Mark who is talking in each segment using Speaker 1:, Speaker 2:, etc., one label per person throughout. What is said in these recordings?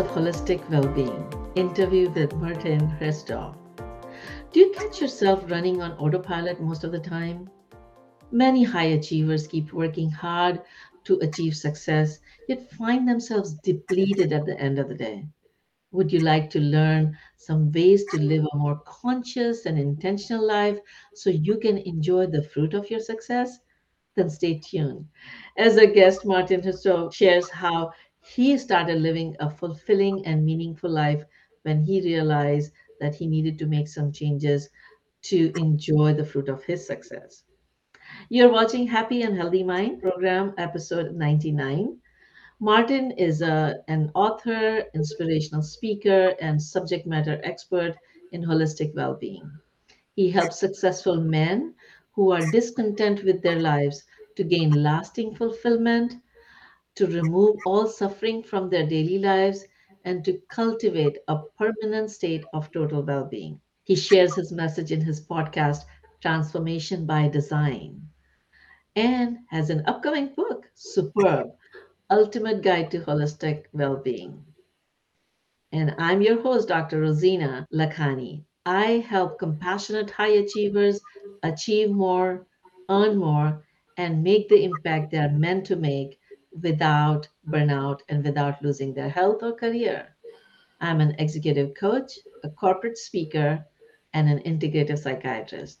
Speaker 1: of Holistic Wellbeing interview with Martin Hristov. Do you catch yourself running on autopilot most of the time? Many high achievers keep working hard to achieve success, yet find themselves depleted at the end of the day. Would you like to learn some ways to live a more conscious and intentional life so you can enjoy the fruit of your success? Then stay tuned. As a guest, Martin Hristov shares how he started living a fulfilling and meaningful life when he realized that he needed to make some changes to enjoy the fruit of his success. You're watching Happy and Healthy Mind program, episode 99. Martin is a, an author, inspirational speaker, and subject matter expert in holistic well being. He helps successful men who are discontent with their lives to gain lasting fulfillment, to remove all suffering from their daily lives, and to cultivate a permanent state of total well being. He shares his message in his podcast, Transformation by Design, and has an upcoming book, Superb Ultimate Guide to Holistic Well-Being. And I'm your host, Dr. Rosina Lakhani. I help compassionate high achievers achieve more, earn more, and make the impact they are meant to make without burnout and without losing their health or career. I'm an executive coach, a corporate speaker, and an integrative psychiatrist.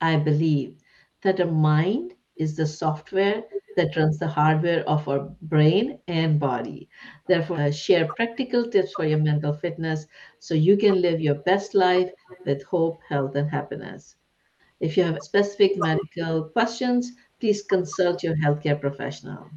Speaker 1: I believe that a mind is the software that runs the hardware of our brain and body. Therefore, I share practical tips for your mental fitness so you can live your best life with hope, health, and happiness. If you have specific medical questions, please consult your healthcare professional.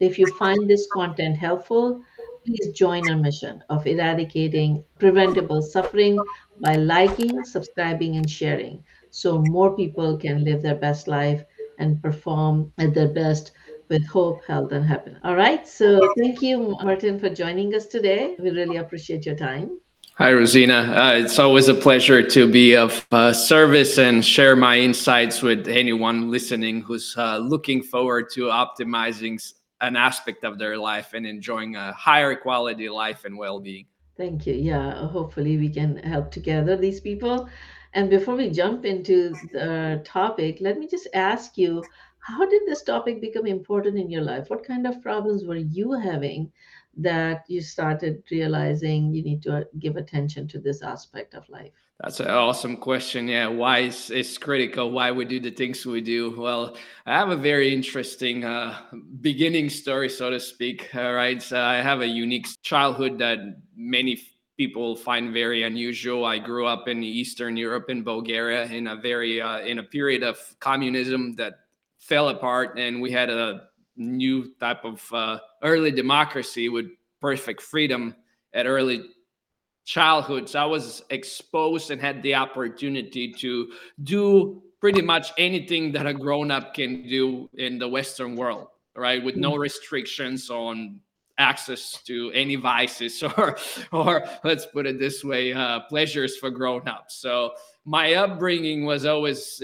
Speaker 1: If you find this content helpful, please join our mission of eradicating preventable suffering by liking, subscribing, and sharing so more people can live their best life and perform at their best with hope, health, and happiness. All right. So thank you, Martin, for joining us today. We really appreciate your time.
Speaker 2: Hi, Rosina. Uh, it's always a pleasure to be of uh, service and share my insights with anyone listening who's uh, looking forward to optimizing an aspect of their life and enjoying a higher quality life and well being.
Speaker 1: Thank you. Yeah, hopefully we can help together these people. And before we jump into the topic, let me just ask you how did this topic become important in your life? What kind of problems were you having that you started realizing you need to give attention to this aspect of life?
Speaker 2: That's an awesome question. Yeah, why is it's critical? Why we do the things we do? Well, I have a very interesting uh, beginning story, so to speak. All right, so I have a unique childhood that many people find very unusual. I grew up in Eastern Europe in Bulgaria in a very uh, in a period of communism that fell apart, and we had a new type of uh, early democracy with perfect freedom at early childhood. So I was exposed and had the opportunity to do pretty much anything that a grown up can do in the Western world, right? With no mm. restrictions on access to any vices or or let's put it this way uh, pleasures for grown-ups so my upbringing was always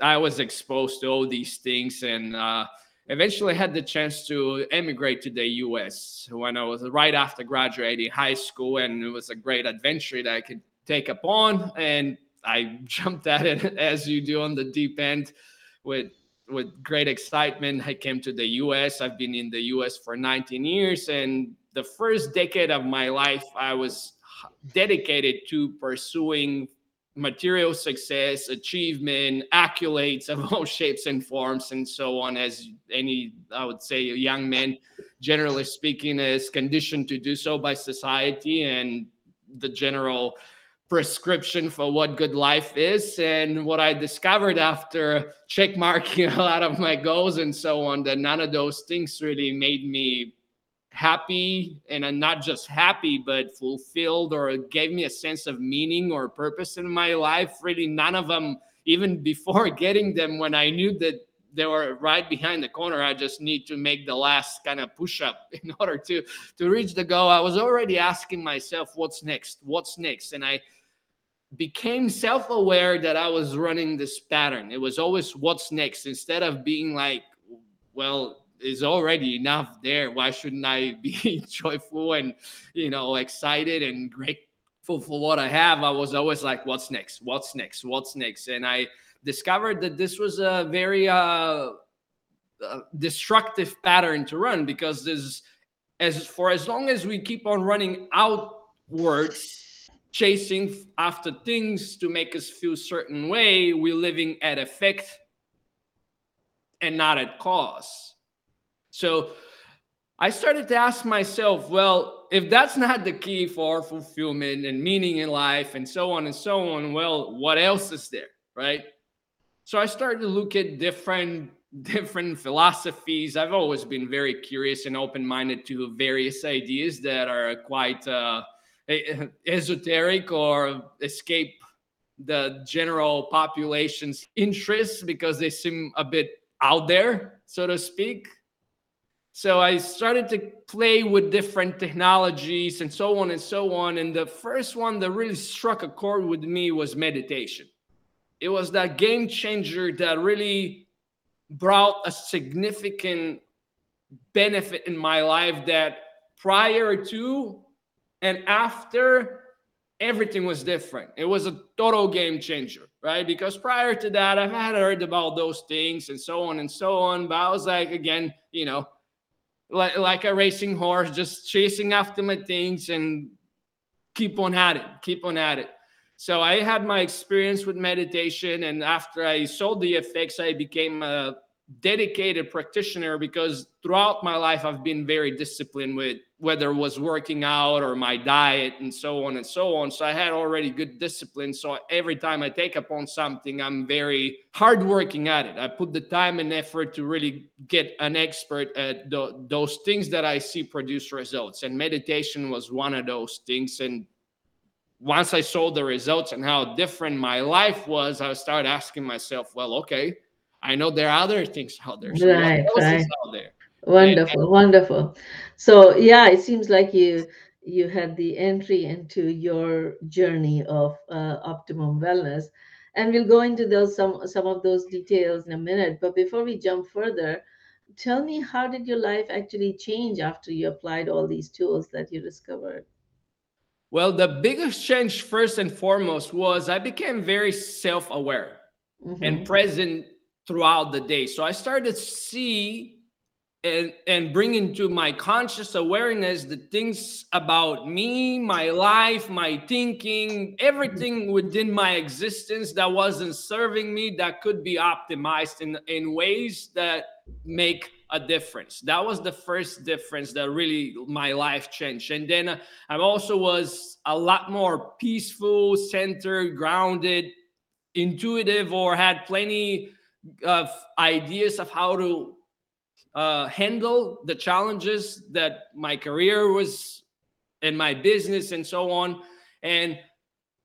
Speaker 2: i was exposed to all these things and uh, eventually had the chance to emigrate to the us when i was right after graduating high school and it was a great adventure that i could take upon and i jumped at it as you do on the deep end with with great excitement. I came to the US. I've been in the US for 19 years. And the first decade of my life, I was dedicated to pursuing material success, achievement, accolades of all shapes and forms, and so on, as any, I would say, young man, generally speaking, is conditioned to do so by society and the general prescription for what good life is. And what i discovered after checkmarking a lot of my goals and so on that none of those things really made me happy and I'm not just happy but fulfilled or gave me a sense of meaning or purpose in my life. Really none of them even before getting them when i knew that they were right behind the corner i just need to make the last kind of push up in order to to reach the goal. I was already asking myself what's next? What's next? And i became self aware that I was running this pattern. It was always what's next? Instead of being like, well, is already enough there. Why shouldn't I be joyful and you know excited and grateful for what I have? I was always like, what's next? What's next? What's next? And I discovered that this was a very uh, uh, destructive pattern to run because there's as for as long as we keep on running outwards chasing after things to make us feel certain way we're living at effect and not at cause so i started to ask myself well if that's not the key for fulfillment and meaning in life and so on and so on well what else is there right so i started to look at different different philosophies. I've always been very curious and open minded to various ideas that are quite uh, esoteric or escape the general population's interests because they seem a bit out there, so to speak. So I started to play with different technologies and so on and so on. And the first one that really struck a chord with me was meditation. It was that game changer that really brought a significant benefit in my life that prior to and after everything was different it was a total game changer right because prior to that i've had heard about those things and so on and so on but i was like again you know like, like a racing horse just chasing after my things and keep on at it keep on at it. So I had my experience with meditation, and after I saw the effects, I became a dedicated practitioner because throughout my life I've been very disciplined with whether it was working out or my diet and so on and so on. So I had already good discipline. So every time I take upon something, I'm very hardworking at it. I put the time and effort to really get an expert at the, those things that I see produce results. And meditation was one of those things. And once I saw the results and how different my life was, I started asking myself, well, okay, I know there are other things out there. So
Speaker 1: right, right. out there? Wonderful, and, wonderful. So yeah, it seems like you you had the entry into your journey of uh, optimum wellness, and we'll go into those some some of those details in a minute. But before we jump further, tell me how did your life actually change after you applied all these tools that you discovered?
Speaker 2: Well, the biggest change, first and foremost, was I became very self aware mm-hmm. and present throughout the day. So I started to see and, and bring into my conscious awareness the things about me, my life, my thinking, everything within my existence that wasn't serving me that could be optimized in, in ways that make a difference. That was the first difference that really my life changed. And then I also was a lot more peaceful, centered, grounded, intuitive, or had plenty of ideas of how to uh, handle the challenges that my career was and my business and so on. And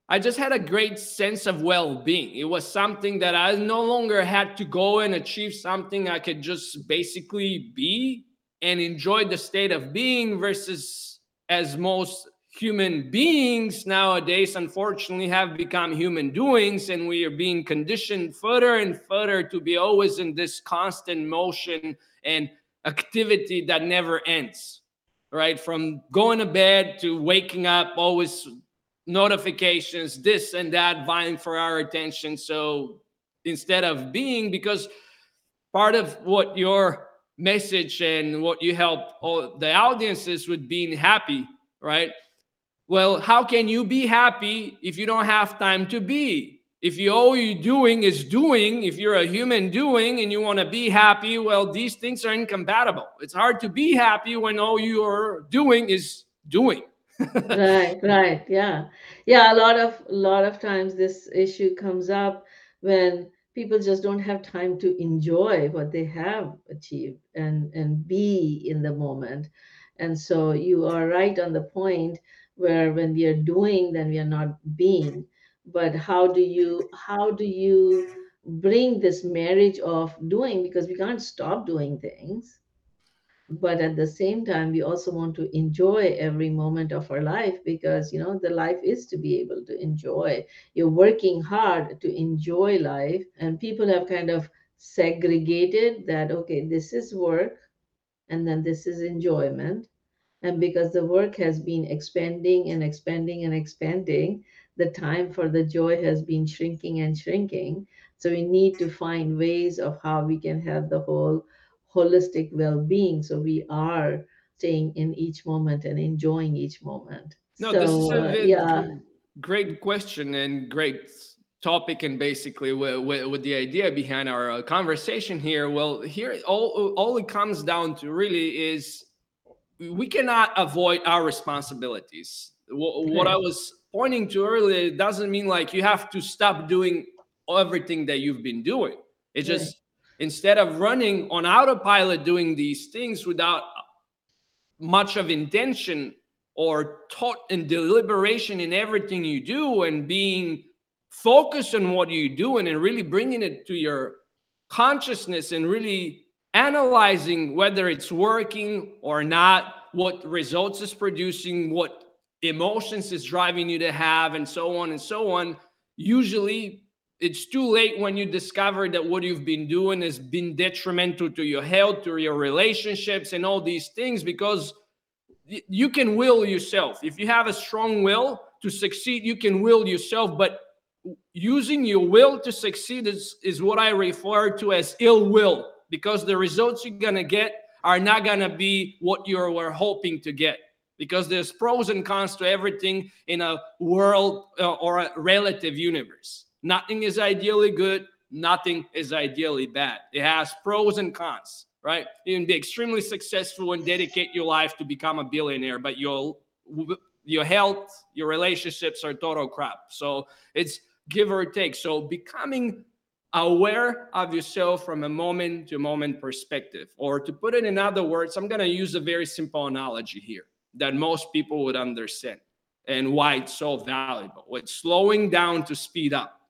Speaker 2: I just had a great sense of well being. It was something that I no longer had to go and achieve something. I could just basically be and enjoy the state of being versus as most human beings nowadays unfortunately have become human doings and we are being conditioned further and further to be always in this constant motion and activity that never ends right? From going to bed to waking up always notifications this and that vying for our attention. So instead of being because part of what your message and what you help all the audiences with being happy right well, how can you be happy if you don't have time to be? If you all you're doing is doing, if you're a human doing and you want to be happy, well, these things are incompatible. It's hard to be happy when all you're doing is doing.
Speaker 1: right, right. Yeah. Yeah, a lot of a lot of times this issue comes up when people just don't have time to enjoy what they have achieved and and be in the moment. And so you are right on the point where when we are doing then we are not being. But how do you how do you bring this marriage of doing? Because we can't stop doing things. But at the same time we also want to enjoy every moment of our life because you know the life is to be able to enjoy. You're working hard to enjoy life and people have kind of segregated that okay this is work and then this is enjoyment. And because the work has been expanding and expanding and expanding, the time for the joy has been shrinking and shrinking. So we need to find ways of how we can have the whole holistic well-being. So we are staying in each moment and enjoying each moment.
Speaker 2: No,
Speaker 1: so,
Speaker 2: this is a very
Speaker 1: yeah,
Speaker 2: great question and great topic and basically with, with, with, the idea behind our uh, conversation here well here all all it comes down to really is we cannot avoid our responsibilities. What, what i was pointing to earlier doesn't mean like you have to stop doing everything that you've been doing. It just instead of running on autopilot doing these things without much of intention or thought and deliberation in everything you do and being focused on what you're doing and really bringing it to your consciousness and really analyzing whether it's working or not, what results is producing, what emotions is driving you to have, and so on and so on. Usually, it's too late when you discover that what you've been doing has been detrimental to your health, to your relationships, and all these things because you can will yourself. If you have a strong will to succeed, you can will yourself. But using your will to succeed is, is what I refer to as ill will because the results you're going to get are not going to be what you were hoping to get because there's pros and cons to everything in a world uh, or a relative universe. Nothing is ideally good, nothing is ideally bad. It has pros and cons right? You can be extremely successful and dedicate your life to become a billionaire, but your your health, your relationships are total crap. So it's give or take. So becoming aware of yourself from a moment to moment perspective, or to put it in other words, I'm going to use a very simple analogy here that most people would understand and why it's so valuable. It's slowing down to speed up.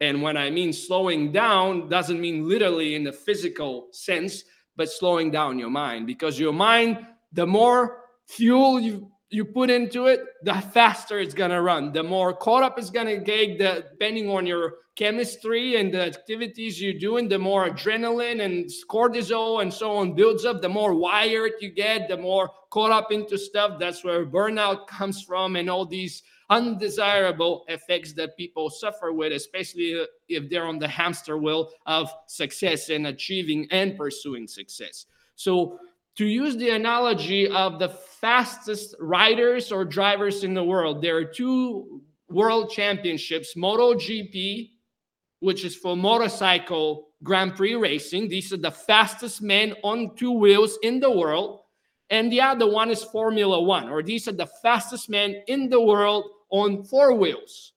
Speaker 2: And when I mean slowing down, doesn't mean literally in the physical sense, but slowing down your mind because your mind, the more fuel you you put into it, the faster it's gonna run. The more caught up it's gonna get, the, depending on your chemistry and the activities you're doing, the more adrenaline and cortisol and so on builds up, the more wired you get, the more caught up into stuff. That's where burnout comes from, and all these undesirable effects that people suffer with, especially uh, if they're on the hamster wheel of success and achieving and pursuing success. So, to use the analogy of the fastest riders or drivers in the world, there are two world championships MotoGP, which is for motorcycle Grand Prix racing. These are the fastest men on two wheels in the world. And the other one is Formula One, or these are the fastest men in the world on four wheels.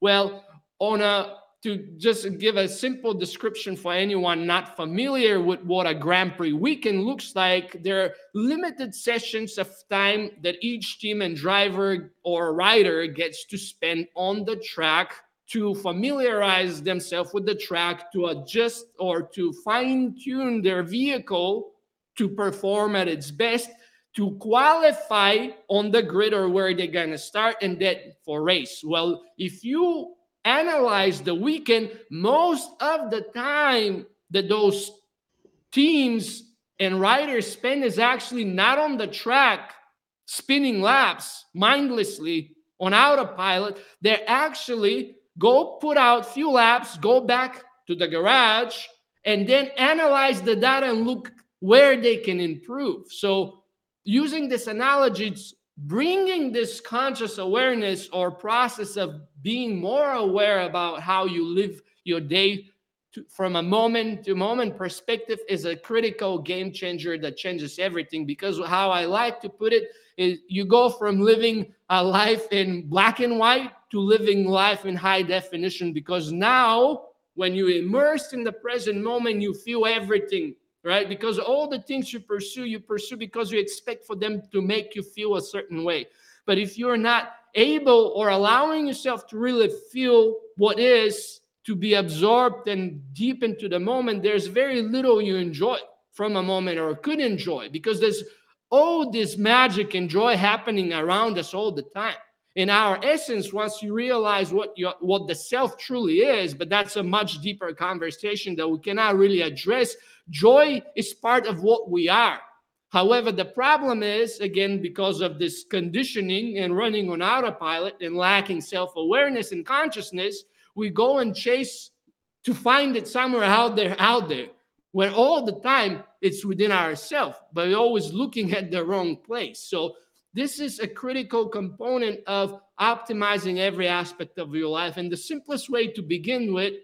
Speaker 2: Well, on a to just give a simple description for anyone not familiar with what a Grand Prix weekend looks like, there are limited sessions of time that each team and driver or rider gets to spend on the track to familiarize themselves with the track, to adjust or to fine tune their vehicle to perform at its best to qualify on the grid or where they're going to start and then for race. Well, if you analyze the weekend, most of the time that those teams and riders spend is actually not on the track spinning laps mindlessly on autopilot. They actually go put out few laps, go back to the garage, and then analyze the data and look where they can improve. So using this analogy, it's bringing this conscious awareness or process of being more aware about how you live your day to, from a moment to moment perspective is a critical game changer that changes everything because how i like to put it is you go from living a life in black and white to living life in high definition because now when you immersed in the present moment you feel everything right? Because all the things you pursue, you pursue because you expect for them to make you feel a certain way. But if you're not able or allowing yourself to really feel what is to be absorbed and deep into the moment, there's very little you enjoy from a moment or could enjoy because there's all this magic and joy happening around us all the time in our essence once you realize what you what the self truly is but that's a much deeper conversation that we cannot really address Joy is part of what we are. However, the problem is, again, because of this conditioning and running on autopilot and lacking self awareness and consciousness, we go and chase to find it somewhere out there, out there, where all the time it's within ourselves, but we're always looking at the wrong place. So, this is a critical component of optimizing every aspect of your life. And the simplest way to begin with,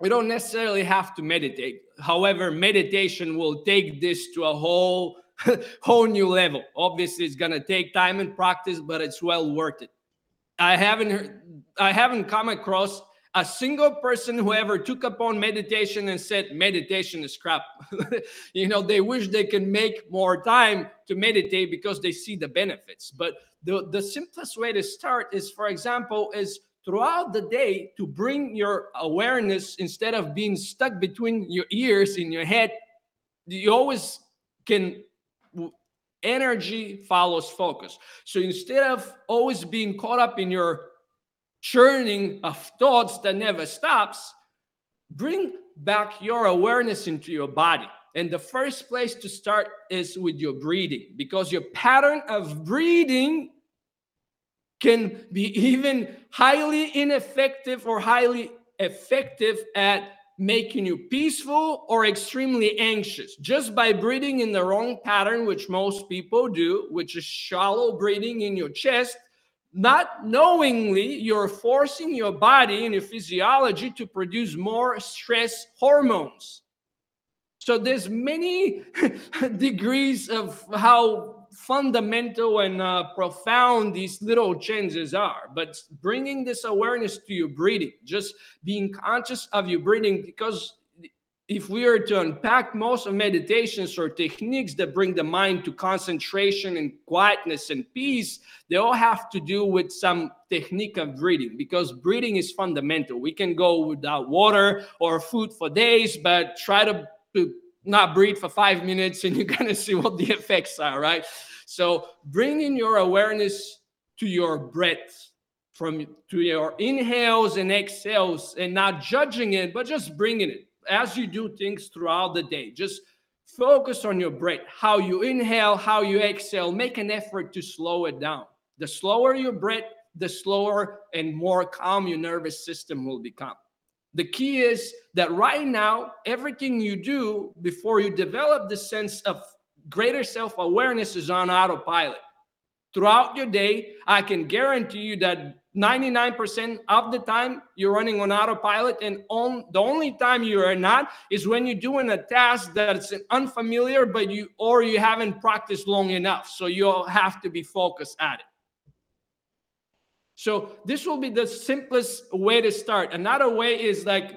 Speaker 2: we don't necessarily have to meditate. However, meditation will take this to a whole whole new level. Obviously, it's gonna take time and practice, but it's well worth it. I haven't heard, I haven't come across a single person who ever took upon meditation and said meditation is crap. you know, they wish they can make more time to meditate because they see the benefits. But the, the simplest way to start is, for example, is throughout the day to bring your awareness instead of being stuck between your ears in your head. You always can energy follows focus. So instead of always being caught up in your churning of thoughts that never stops, bring back your awareness into your body. And the first place to start is with your breathing because your pattern of breathing can be even highly ineffective or highly effective at making you peaceful or extremely anxious just by breathing in the wrong pattern, which most people do, which is shallow breathing in your chest. Not knowingly, you're forcing your body and your physiology to produce more stress hormones. So there's many degrees of how fundamental and uh, profound these little changes are. But bringing this awareness to your breathing, just being conscious of your breathing, because if we are to unpack most of meditations or techniques that bring the mind to concentration and quietness and peace, they all have to do with some technique of breathing because breathing is fundamental. We can go without water or food for days, but try to, to not breathe for five minutes and you're going to see what the effects are, right? So bringing your awareness to your breath from to your inhales and exhales and not judging it, but just bringing it as you do things throughout the day. Just focus on your breath, how you inhale, how you exhale. Make an effort to slow it down. The slower your breath, the slower and more calm your nervous system will become. The key is that right now, everything you do before you develop the sense of greater self awareness is on autopilot. Throughout your day, I can guarantee you that 99% of the time you're running on autopilot, and on the only time you are not is when you're doing a task that's unfamiliar, but you or you haven't practiced long enough. So you'll have to be focused at it. So this will be the simplest way to start. Another way is like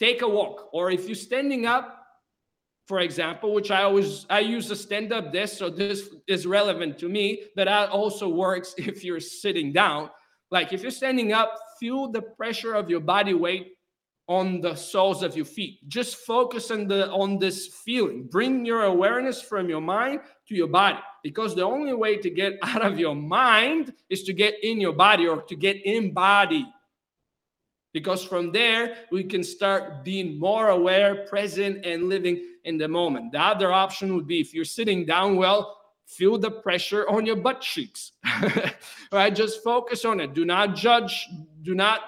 Speaker 2: take a walk, or if you're standing up, for example, which I always I use a stand-up desk, so this is relevant to me, but that also works if you're sitting down. Like if you're standing up, feel the pressure of your body weight on the soles of your feet. Just focus on the on this feeling. Bring your awareness from your mind to your body because the only way to get out of your mind is to get in your body or to get in body. Because from there we can start being more aware, present and living in the moment. The other option would be if you're sitting down well, feel the pressure on your butt cheeks. right? Just focus on it. Do not judge, do not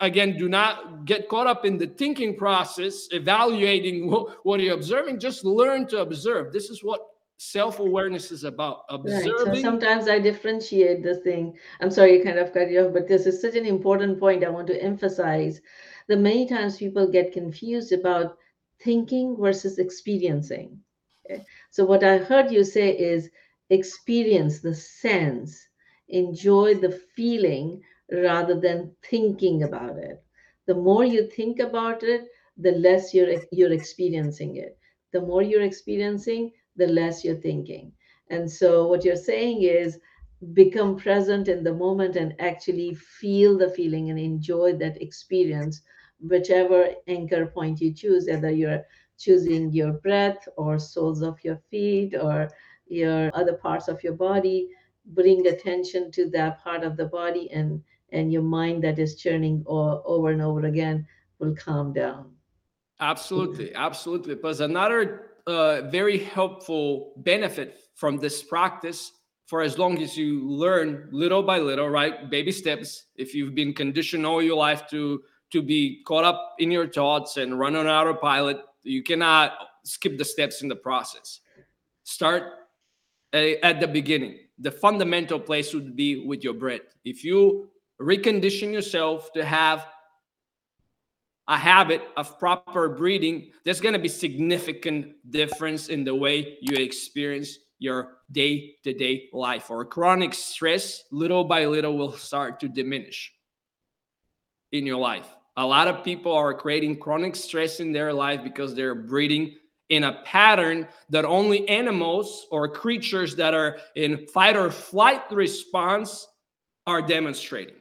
Speaker 2: again do not get caught up in the thinking process evaluating what, what, you're observing just learn to observe this is what self-awareness is about observing
Speaker 1: right. so sometimes i differentiate this thing i'm sorry you kind of cut you off but this is such an important point i want to emphasize that many times people get confused about thinking versus experiencing okay? so what i heard you say is experience the sense enjoy the feeling rather than thinking about it. The more you think about it, the less you're you're experiencing it. The more you're experiencing, the less you're thinking. And so what you're saying is become present in the moment and actually feel the feeling and enjoy that experience, whichever anchor point you choose, whether you're choosing your breath or soles of your feet or your other parts of your body, bring attention to that part of the body and and your mind that is churning over and over again will calm down.
Speaker 2: Absolutely, absolutely. Because another a very helpful benefit from this practice for as long as you learn little by little, right? Baby steps. If you've been conditioned all your life to to be caught up in your thoughts and run on autopilot, you cannot skip the steps in the process. Start eh, at the beginning. The fundamental place would be with your breath. If you recondition yourself to have a habit of proper breathing, there's going to be significant difference in the way you experience your day-to-day life or chronic stress little by little will start to diminish in your life. A lot of people are creating chronic stress in their life because they're breathing in a pattern that only animals or creatures that are in fight or flight response are demonstrating.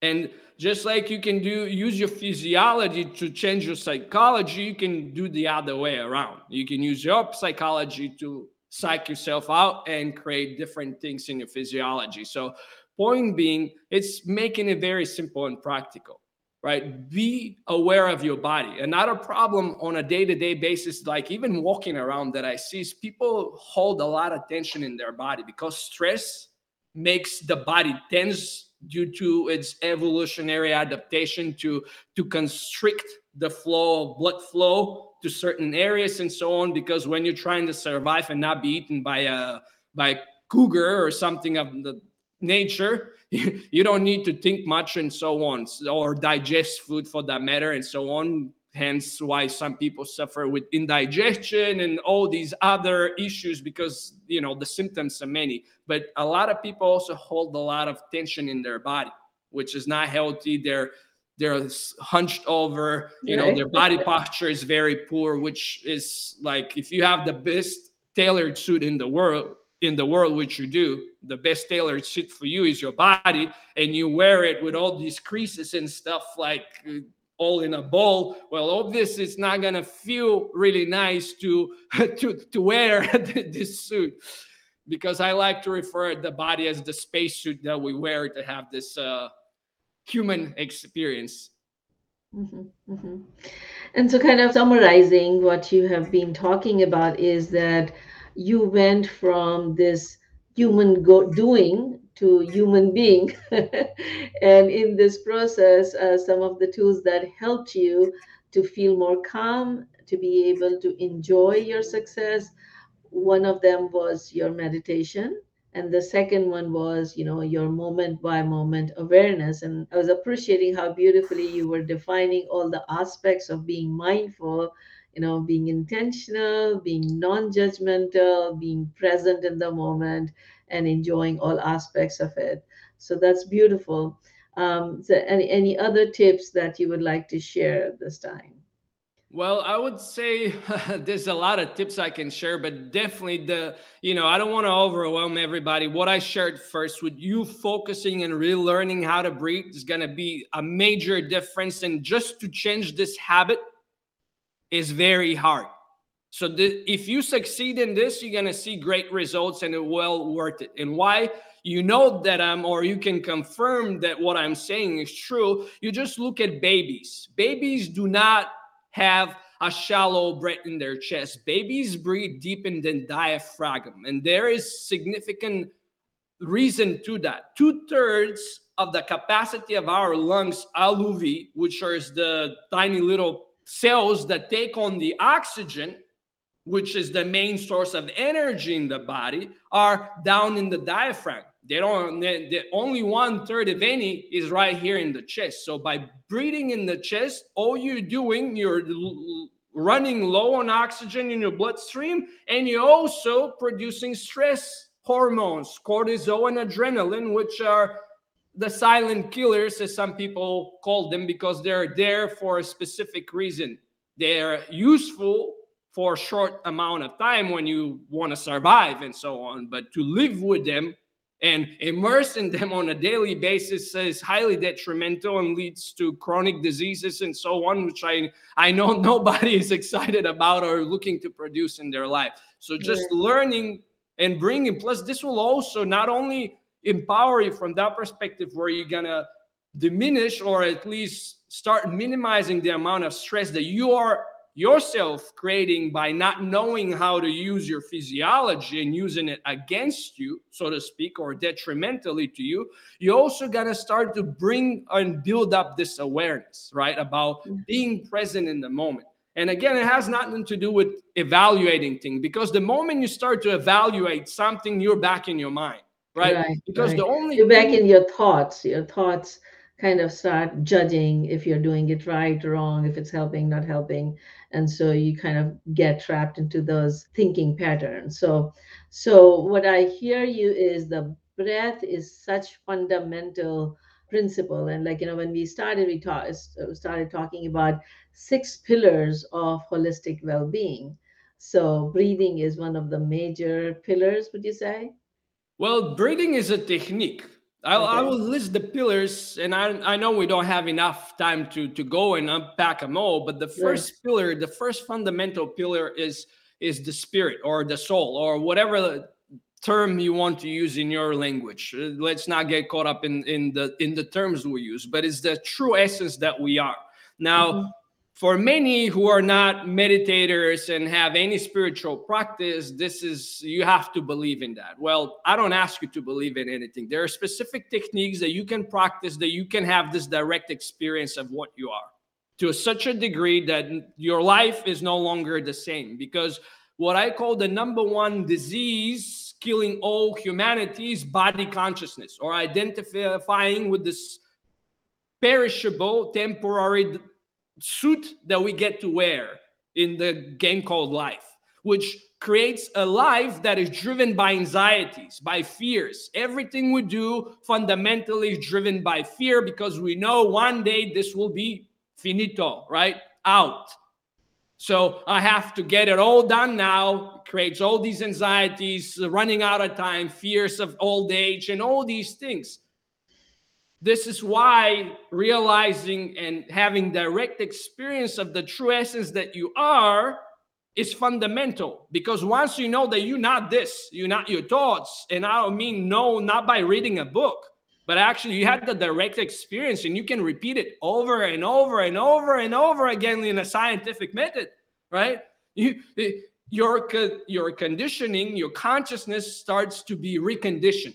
Speaker 2: And just like you can do use your physiology to change your psychology, you can do the other way around. You can use your psychology to psych yourself out and create different things in your physiology. So, point being, it's making it very simple and practical, right? Be aware of your body. Another problem on a day to day basis, like even walking around that I see, is people hold a lot of tension in their body because stress makes the body tense due to its evolutionary adaptation to to constrict the flow of blood flow to certain areas and so on because when you're trying to survive and not be eaten by a by cougar or something of the nature you don't need to think much and so on or digest food for that matter and so on hence why some people suffer with indigestion and all these other issues because you know the symptoms are many. But a lot of people also hold a lot of tension in their body which is not healthy. They're they're hunched over you know their body posture is very poor which is like if you have the best tailored suit in the world in the world which you do the best tailored suit for you is your body and you wear it with all these creases and stuff like all in a ball well obviously it's not to feel really nice to to to wear this suit because i like to refer the body as the spacesuit that we wear to have this uh human experience.
Speaker 1: Mm-hmm, mm-hmm. And so, kind of summarizing what you have been talking about is that you went from this human go- doing to human being. and in this process, uh, some of the tools that helped you to feel more calm, to be able to enjoy your success, one of them was your meditation and the second one was you know your moment by moment awareness and i was appreciating how beautifully you were defining all the aspects of being mindful you know being intentional being non-judgmental being present in the moment and enjoying all aspects of it so that's beautiful um, so any, any other tips that you would like to share this time
Speaker 2: well, I would say there's a lot of tips I can share, but definitely the, you know, I don't want to overwhelm everybody. What I shared first with you focusing and relearning how to breathe is going to be a major difference. And just to change this habit is very hard. So the, if you succeed in this, you're to see great results and it well worth it. And why? You know that I'm, or you can confirm that what I'm saying is true. You just look at babies. Babies do not have a shallow breath in their chest. Babies breathe deep in the diaphragm, and there is significant reason to that. Two thirds of the capacity of our lungs, alveoli, which are the tiny little cells that take on the oxygen, which is the main source of energy in the body, are down in the diaphragm. They don't, the only one third of any is right here in the chest. So by breathing in the chest, all you're doing, you're running low on oxygen in your bloodstream, and you're also producing stress hormones, cortisol and adrenaline, which are the silent killers, as some people call them, because they're there for a specific reason. They're useful for a short amount of time when you want to survive and so on, but to live with them and immersing them on a daily basis is highly detrimental and leads to chronic diseases and so on which i i know nobody is excited about or looking to produce in their life so just yeah. learning and bringing plus this will also not only empower you from that perspective where you're gonna diminish or at least start minimizing the amount of stress that you are yourself creating by not knowing how to use your physiology and using it against you, so to speak, or detrimentally to you, you also got to start to bring and build up this awareness, right? About mm. being present in the moment. And again, it has nothing to do with evaluating things because the moment you start to evaluate something, you're back in your mind, right? right because
Speaker 1: right.
Speaker 2: the only
Speaker 1: you're back in your thoughts, your thoughts kind of start judging if you're doing it right, or wrong, if it's helping, not helping. And so you kind of get trapped into those thinking patterns. So, so what I hear you is the breath is such fundamental principle. And like, you know, when we started, we ta- started talking about six pillars of holistic well-being. So breathing is one of the major pillars, would you say?
Speaker 2: Well, breathing is a technique I, okay. I will list the pillars, and I, I know we don't have enough time to, to go and unpack them all. But the first yeah. pillar, the first fundamental pillar is is the spirit or the soul or whatever term you want to use in your language. Uh, let's not get caught up in in the in the terms we use, but it's the true essence that we are. Now, mm-hmm for many who are not meditators and have any spiritual practice, this is you have to believe in that. Well, I don't ask you to believe in anything. There are specific techniques that you can practice that you can have this direct experience of what you are to such a degree that your life is no longer the same. Because what I call the number one disease killing all humanity is body consciousness or identifying with this perishable, temporary suit that we get to wear in the game called life, which creates a life that is driven by anxieties, by fears. Everything we do fundamentally is driven by fear because we know one day this will be finito, right? Out. So I have to get it all done now. It creates all these anxieties, running out of time, fears of old age, and all these things. This is why realizing and having direct experience of the true essence that you are is fundamental because once you know that you're not this, you're not your thoughts, and I don't mean no, not by reading a book, but actually you had the direct experience and you can repeat it over and over and over and over again in a scientific method, right? You, your, your conditioning, your consciousness starts to be reconditioned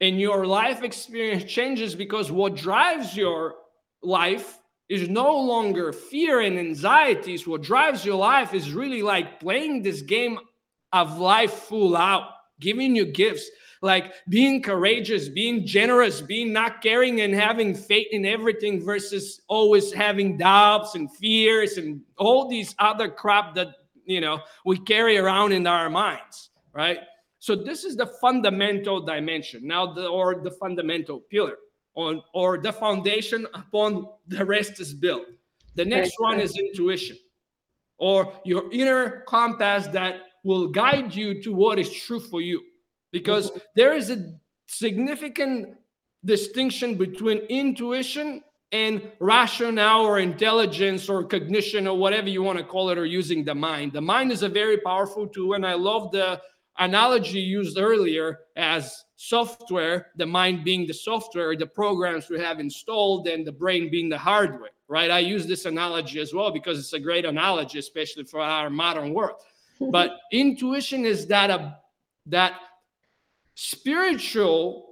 Speaker 2: and your life experience changes because what drives your life is no longer fear and anxieties. What drives your life is really like playing this game of life full out, giving you gifts, like being courageous, being generous, being not caring and having faith in everything versus always having doubts and fears and all these other crap that, you know, we carry around in our minds, right? So this is the fundamental dimension now, the, or the fundamental pillar, on or the foundation upon the rest is built. The next one is intuition, or your inner compass that will guide you to what is true for you, because mm-hmm. there is a significant distinction between intuition and rationale or intelligence or cognition or whatever you want to call it or using the mind the mind is a very powerful tool and i love the analogy used earlier as software, the mind being the software, the programs we have installed, and the brain being the hardware, right? I use this analogy as well because it's a great analogy, especially for our modern world. but intuition is that a, that spiritual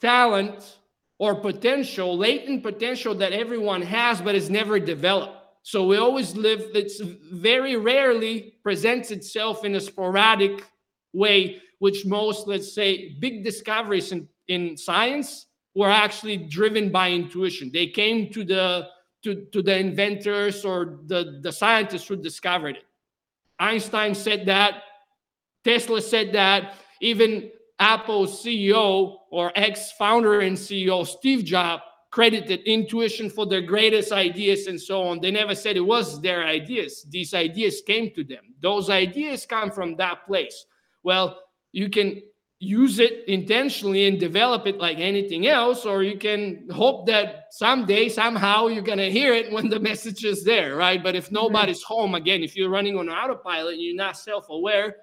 Speaker 2: talent or potential, latent potential that everyone has, but is never developed. So we always live, it's very rarely presents itself in a sporadic way, which most, let's say, big discoveries in, in science were actually driven by intuition. They came to the to, to the inventors or the, the scientists who discovered it. Einstein said that, Tesla said that, even Apple's CEO or ex-founder and CEO Steve Jobs credited intuition for their greatest ideas and so on. They never said it was their ideas. These ideas came to them. Those ideas come from that place. Well, you can use it intentionally and develop it like anything else, or you can hope that someday, somehow, you're going to hear it when the message is there, right? But if mm-hmm. nobody's home, again, if you're running on autopilot and you're not self aware,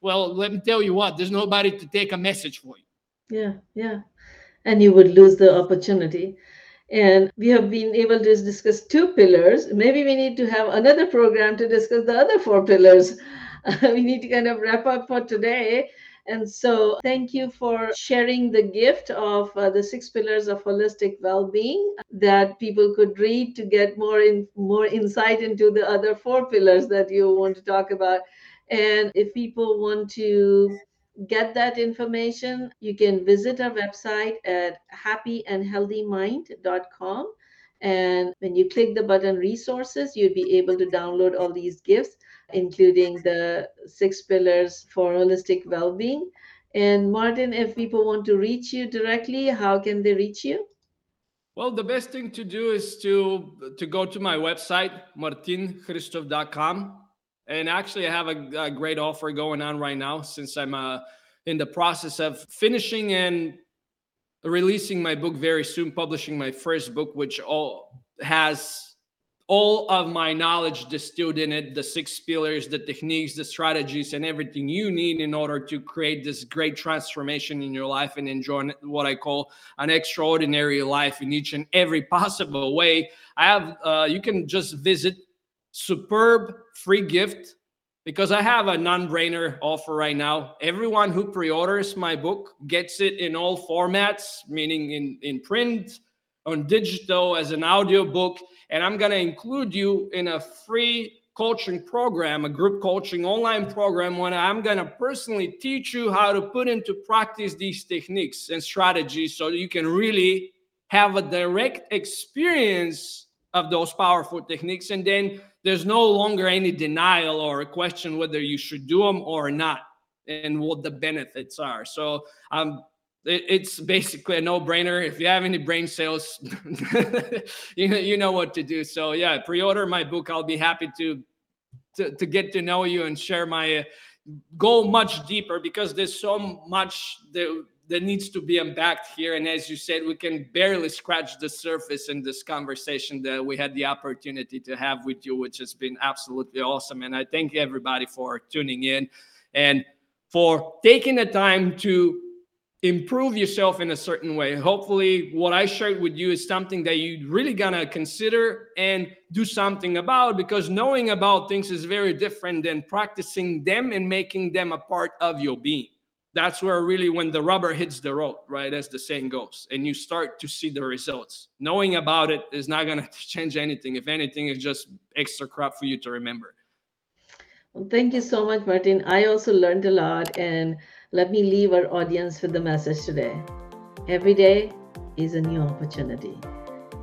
Speaker 2: well, let me tell you what, there's nobody to take a message for you.
Speaker 1: Yeah, yeah. And you would lose the opportunity. And we have been able to discuss two pillars. Maybe we need to have another program to discuss the other four pillars. we need to kind of wrap up for today. And so, thank you for sharing the gift of uh, the six pillars of holistic well-being that people could read to get more in more insight into the other four pillars that you want to talk about. And if people want to get that information, you can visit our website at happyandhealthymind.com. And when you click the button resources, you'll be able to download all these gifts, including the six pillars for holistic well being. And Martin, if people want to reach you directly, how can they reach you?
Speaker 2: Well, the best thing to do is to to go to my website, martinhristov.com. And actually, I have a, a great offer going on right now since I'm uh, in the process of finishing and releasing my book very soon, publishing my first book, which all has all of my knowledge distilled in it the six pillars the techniques the strategies and everything you need in order to create this great transformation in your life and enjoy what i call an extraordinary life in each and every possible way i have uh, you can just visit superb free gift because I have a non brainer offer right now. Everyone who pre orders my book gets it in all formats, meaning in, in print, on digital, as an audio book. And I'm going to include you in a free coaching program, a group coaching online program, when I'm going to personally teach you how to put into practice these techniques and strategies so you can really have a direct experience of those powerful techniques. And then there's no longer any denial or a question whether you should do them or not and what the benefits are. So um, it, it's basically a no-brainer. If you have any brain cells, you, know, you know what to do. So yeah, pre-order my book. I'll be happy to to, to get to know you and share my uh, go much deeper because there's so much that that needs to be unpacked here. And as you said, we can barely scratch the surface in this conversation that we had the opportunity to have with you, which has been absolutely awesome. And I thank everybody for tuning in and for taking the time to improve yourself in a certain way. Hopefully, what I shared with you is something that you really gonna consider and do something about because knowing about things is very different than practicing them and making them a part of your being. That's where really when the rubber hits the road right as the saying goes and you start to see the results. Knowing about it is not to change anything. If anything it's just extra crap for you to remember.
Speaker 1: Well, thank you so much martin. I also learned a lot and let me leave our audience with the message today every day is a new opportunity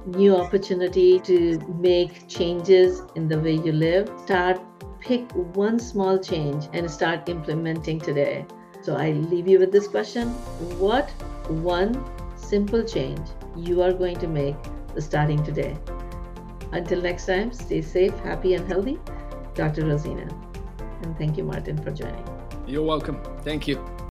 Speaker 1: new opportunity to make changes in the way you live start pick one small change and start implementing today so I leave you with this question What one simple change you are going to make starting today? Until next time, stay safe, happy, and healthy. Dr. Rosina. And thank you, Martin, for joining.
Speaker 2: You're welcome. Thank you.